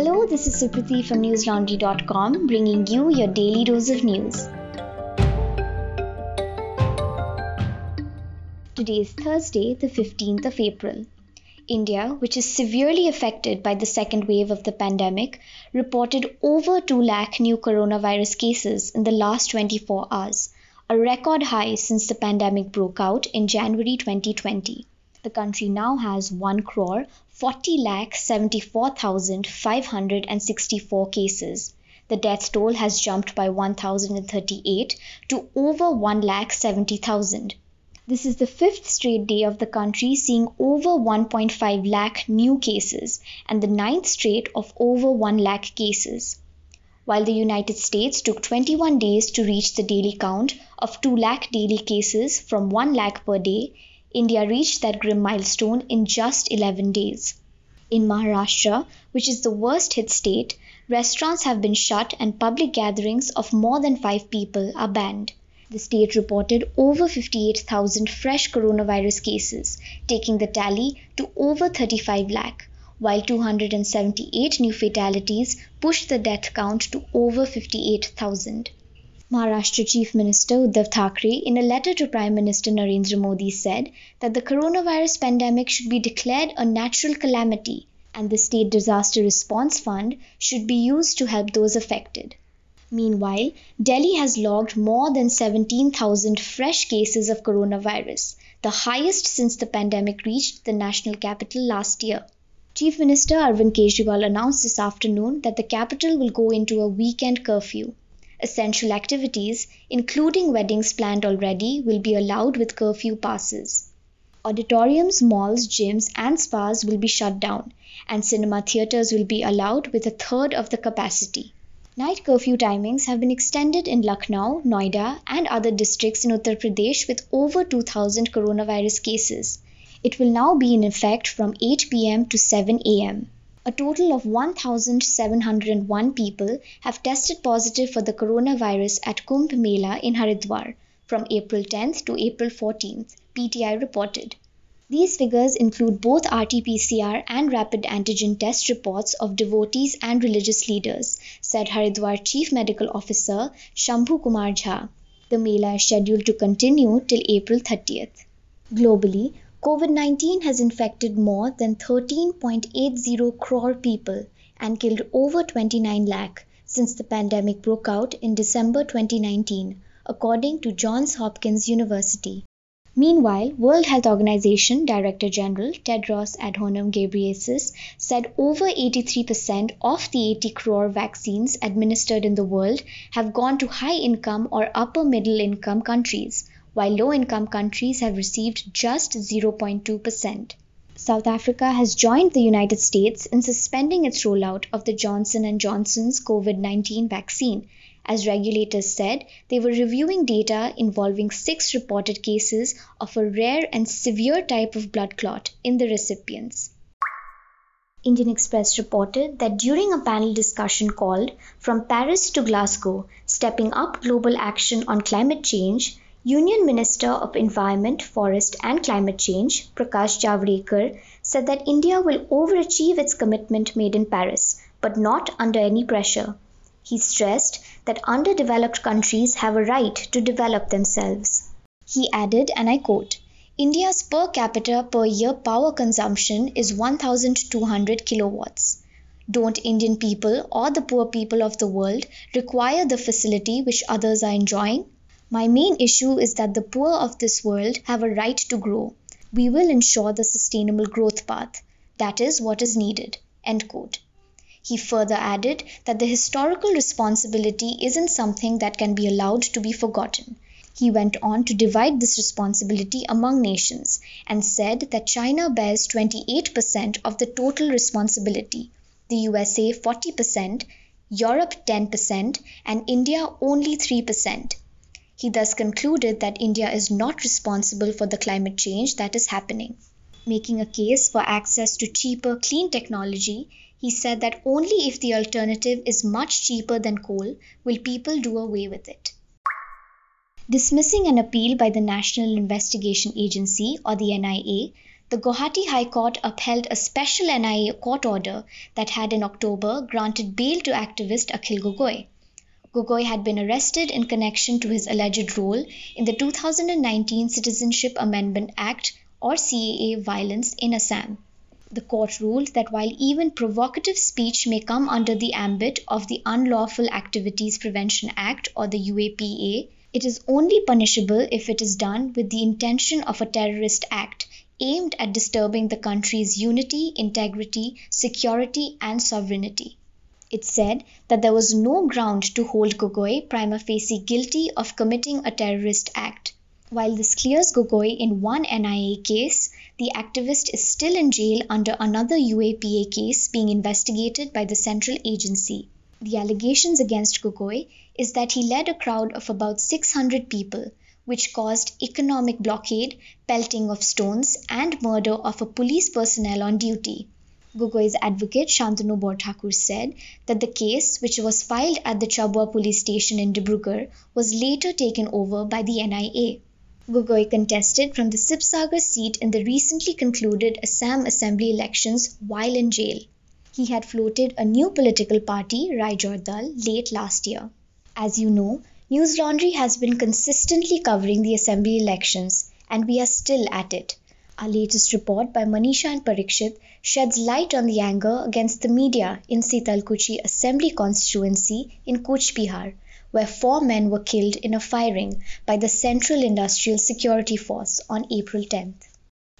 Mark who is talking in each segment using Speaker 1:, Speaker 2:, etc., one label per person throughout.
Speaker 1: Hello, this is Sukriti from newslaundry.com bringing you your daily dose of news. Today is Thursday, the 15th of April. India, which is severely affected by the second wave of the pandemic, reported over 2 lakh new coronavirus cases in the last 24 hours, a record high since the pandemic broke out in January 2020. The country now has 1 crore 40 lakh 74,564 cases. The death toll has jumped by 1,038 to over 1 lakh 70,000. This is the fifth straight day of the country seeing over 1.5 lakh new cases and the ninth straight of over 1 lakh cases. While the United States took 21 days to reach the daily count of 2 lakh daily cases from 1 lakh per day, India reached that grim milestone in just 11 days. In Maharashtra, which is the worst hit state, restaurants have been shut and public gatherings of more than 5 people are banned. The state reported over 58,000 fresh coronavirus cases, taking the tally to over 35 lakh, while 278 new fatalities pushed the death count to over 58,000. Maharashtra Chief Minister Uddhav Thackeray, in a letter to Prime Minister Narendra Modi, said that the coronavirus pandemic should be declared a natural calamity and the State Disaster Response Fund should be used to help those affected. Meanwhile, Delhi has logged more than 17,000 fresh cases of coronavirus, the highest since the pandemic reached the national capital last year. Chief Minister Arvind Kejriwal announced this afternoon that the capital will go into a weekend curfew. Essential activities, including weddings planned already, will be allowed with curfew passes. Auditoriums, malls, gyms, and spas will be shut down, and cinema theatres will be allowed with a third of the capacity. Night curfew timings have been extended in Lucknow, Noida, and other districts in Uttar Pradesh with over 2,000 coronavirus cases. It will now be in effect from 8 pm to 7 am. A total of 1,701 people have tested positive for the coronavirus at Kumbh Mela in Haridwar from April 10th to April 14th, PTI reported. These figures include both RT PCR and rapid antigen test reports of devotees and religious leaders, said Haridwar Chief Medical Officer Shambhu Kumar Jha. The Mela is scheduled to continue till April 30th. Globally, COVID 19 has infected more than 13.80 crore people and killed over 29 lakh since the pandemic broke out in December 2019, according to Johns Hopkins University. Meanwhile, World Health Organization Director General Tedros Adhanom Ghebreyesus said over 83% of the 80 crore vaccines administered in the world have gone to high income or upper middle income countries, while low income countries have received just 0.2%. South Africa has joined the United States in suspending its rollout of the Johnson & Johnson's COVID-19 vaccine as regulators said, they were reviewing data involving six reported cases of a rare and severe type of blood clot in the recipients. Indian Express reported that during a panel discussion called From Paris to Glasgow Stepping Up Global Action on Climate Change, Union Minister of Environment, Forest and Climate Change, Prakash Javadekar, said that India will overachieve its commitment made in Paris, but not under any pressure. He stressed that underdeveloped countries have a right to develop themselves. He added, and I quote, India's per capita per year power consumption is 1200 kilowatts. Don't Indian people or the poor people of the world require the facility which others are enjoying? My main issue is that the poor of this world have a right to grow. We will ensure the sustainable growth path. That is what is needed. End quote. He further added that the historical responsibility isn't something that can be allowed to be forgotten. He went on to divide this responsibility among nations and said that China bears 28% of the total responsibility, the USA 40%, Europe 10%, and India only 3%. He thus concluded that India is not responsible for the climate change that is happening. Making a case for access to cheaper, clean technology, he said that only if the alternative is much cheaper than coal will people do away with it. Dismissing an appeal by the National Investigation Agency or the NIA, the Guwahati High Court upheld a special NIA court order that had in October granted bail to activist Akhil Gogoi. Gogoi had been arrested in connection to his alleged role in the 2019 Citizenship Amendment Act or CAA violence in Assam. The court ruled that while even provocative speech may come under the ambit of the Unlawful Activities Prevention Act or the UAPA, it is only punishable if it is done with the intention of a terrorist act aimed at disturbing the country's unity, integrity, security, and sovereignty. It said that there was no ground to hold Gogoi prima facie guilty of committing a terrorist act. While this clears Gogoi in one NIA case, the activist is still in jail under another UAPA case being investigated by the central agency. The allegations against Gogoi is that he led a crowd of about 600 people which caused economic blockade, pelting of stones, and murder of a police personnel on duty. Gogoi's advocate Shantanu Borthakur said that the case, which was filed at the Chabua police station in Dibrugarh, was later taken over by the NIA. Gogoi contested from the Sibsagar seat in the recently concluded Assam Assembly elections while in jail. He had floated a new political party, Rai Dal, late last year. As you know, News Laundry has been consistently covering the assembly elections, and we are still at it. Our latest report by Manisha and Parikshit sheds light on the anger against the media in Sitalkuchi Assembly constituency in Cooch Behar, where four men were killed in a firing by the Central Industrial Security Force on April 10th.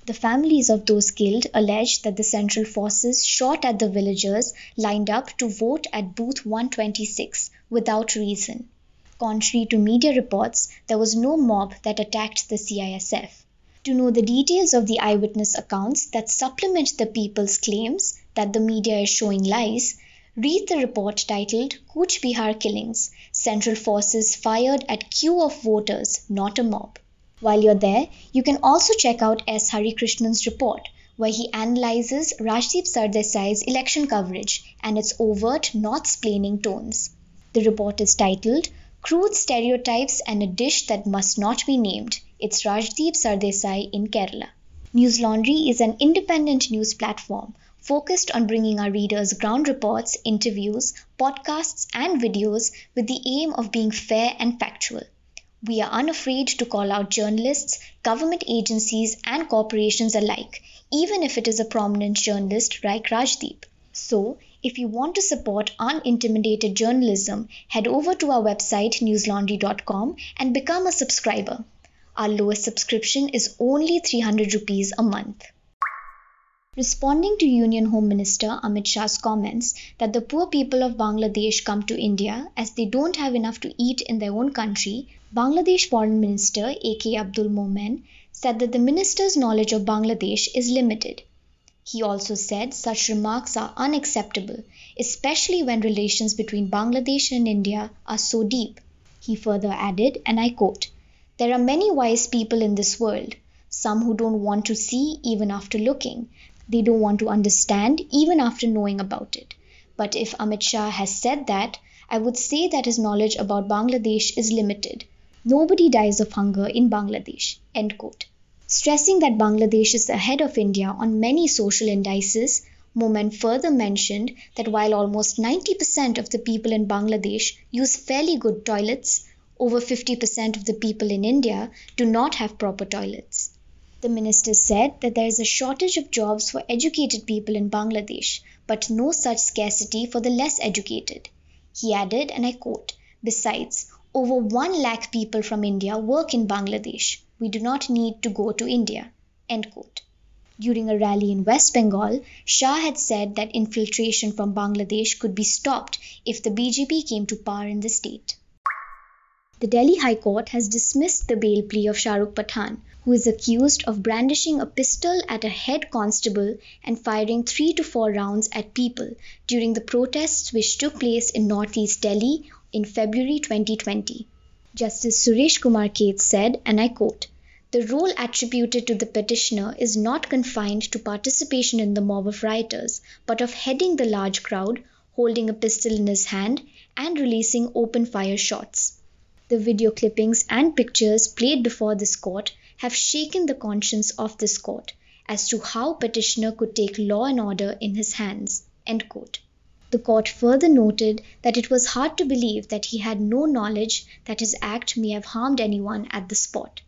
Speaker 1: The families of those killed allege that the Central Forces shot at the villagers lined up to vote at booth 126 without reason. Contrary to media reports, there was no mob that attacked the CISF. To know the details of the eyewitness accounts that supplement the people's claims that the media is showing lies, read the report titled Cooch Behar Killings Central Forces Fired at Queue of Voters, Not a Mob. While you're there, you can also check out S. Harikrishnan's report, where he analyzes Rajdeep Sardesai's election coverage and its overt, not splaining tones. The report is titled Crude stereotypes and a dish that must not be named. It's Rajdeep Sardesai in Kerala. News Laundry is an independent news platform focused on bringing our readers ground reports, interviews, podcasts, and videos with the aim of being fair and factual. We are unafraid to call out journalists, government agencies, and corporations alike, even if it is a prominent journalist like Rajdeep. So, if you want to support unintimidated journalism, head over to our website newslaundry.com and become a subscriber. Our lowest subscription is only 300 rupees a month. Responding to Union Home Minister Amit Shah's comments that the poor people of Bangladesh come to India as they don't have enough to eat in their own country, Bangladesh Foreign Minister A.K. Abdul Momen said that the minister's knowledge of Bangladesh is limited he also said such remarks are unacceptable, especially when relations between Bangladesh and India are so deep. He further added, and I quote, There are many wise people in this world, some who don't want to see even after looking. They don't want to understand even after knowing about it. But if Amit Shah has said that, I would say that his knowledge about Bangladesh is limited. Nobody dies of hunger in Bangladesh. End quote. Stressing that Bangladesh is ahead of India on many social indices, Momen further mentioned that while almost 90% of the people in Bangladesh use fairly good toilets, over 50% of the people in India do not have proper toilets. The minister said that there is a shortage of jobs for educated people in Bangladesh, but no such scarcity for the less educated. He added, and I quote, Besides, over 1 lakh people from India work in Bangladesh. We do not need to go to India. During a rally in West Bengal, Shah had said that infiltration from Bangladesh could be stopped if the BJP came to power in the state. The Delhi High Court has dismissed the bail plea of Shahrukh Pathan, who is accused of brandishing a pistol at a head constable and firing three to four rounds at people during the protests which took place in northeast Delhi in February 2020. Justice Suresh Kumar Kait said, and I quote, the role attributed to the petitioner is not confined to participation in the mob of rioters, but of heading the large crowd, holding a pistol in his hand, and releasing open fire shots. The video clippings and pictures played before this court have shaken the conscience of this court, as to how petitioner could take law and order in his hands. The court further noted that it was hard to believe that he had no knowledge that his act may have harmed anyone at the spot.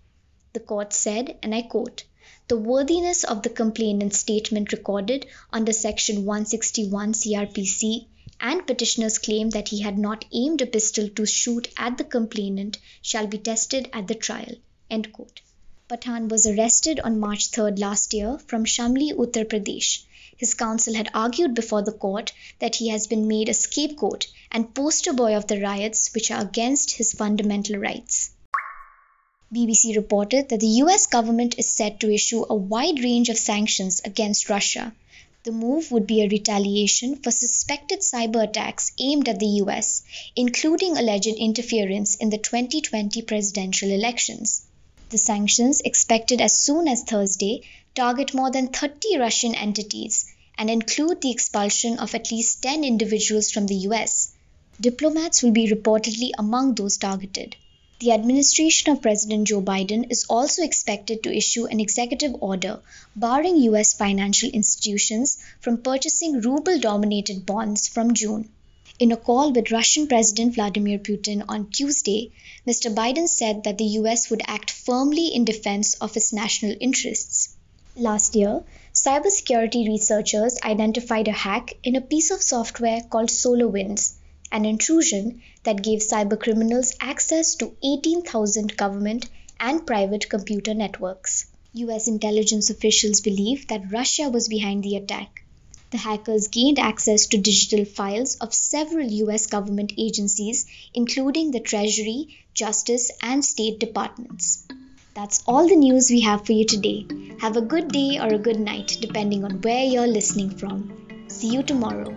Speaker 1: The court said, and I quote, the worthiness of the complainant's statement recorded under section 161 CRPC and petitioner's claim that he had not aimed a pistol to shoot at the complainant shall be tested at the trial. End quote. Pathan was arrested on March 3rd last year from Shamli, Uttar Pradesh. His counsel had argued before the court that he has been made a scapegoat and poster boy of the riots which are against his fundamental rights. BBC reported that the US government is set to issue a wide range of sanctions against Russia. The move would be a retaliation for suspected cyber attacks aimed at the US, including alleged interference in the 2020 presidential elections. The sanctions, expected as soon as Thursday, target more than 30 Russian entities and include the expulsion of at least 10 individuals from the US. Diplomats will be reportedly among those targeted. The administration of President Joe Biden is also expected to issue an executive order barring US financial institutions from purchasing ruble dominated bonds from June. In a call with Russian President Vladimir Putin on Tuesday, Mr. Biden said that the US would act firmly in defense of its national interests. Last year, cybersecurity researchers identified a hack in a piece of software called SolarWinds, an intrusion that gave cybercriminals access to 18,000 government and private computer networks. US intelligence officials believe that Russia was behind the attack the hackers gained access to digital files of several US government agencies, including the Treasury, Justice, and State Departments. That's all the news we have for you today. Have a good day or a good night, depending on where you're listening from. See you tomorrow.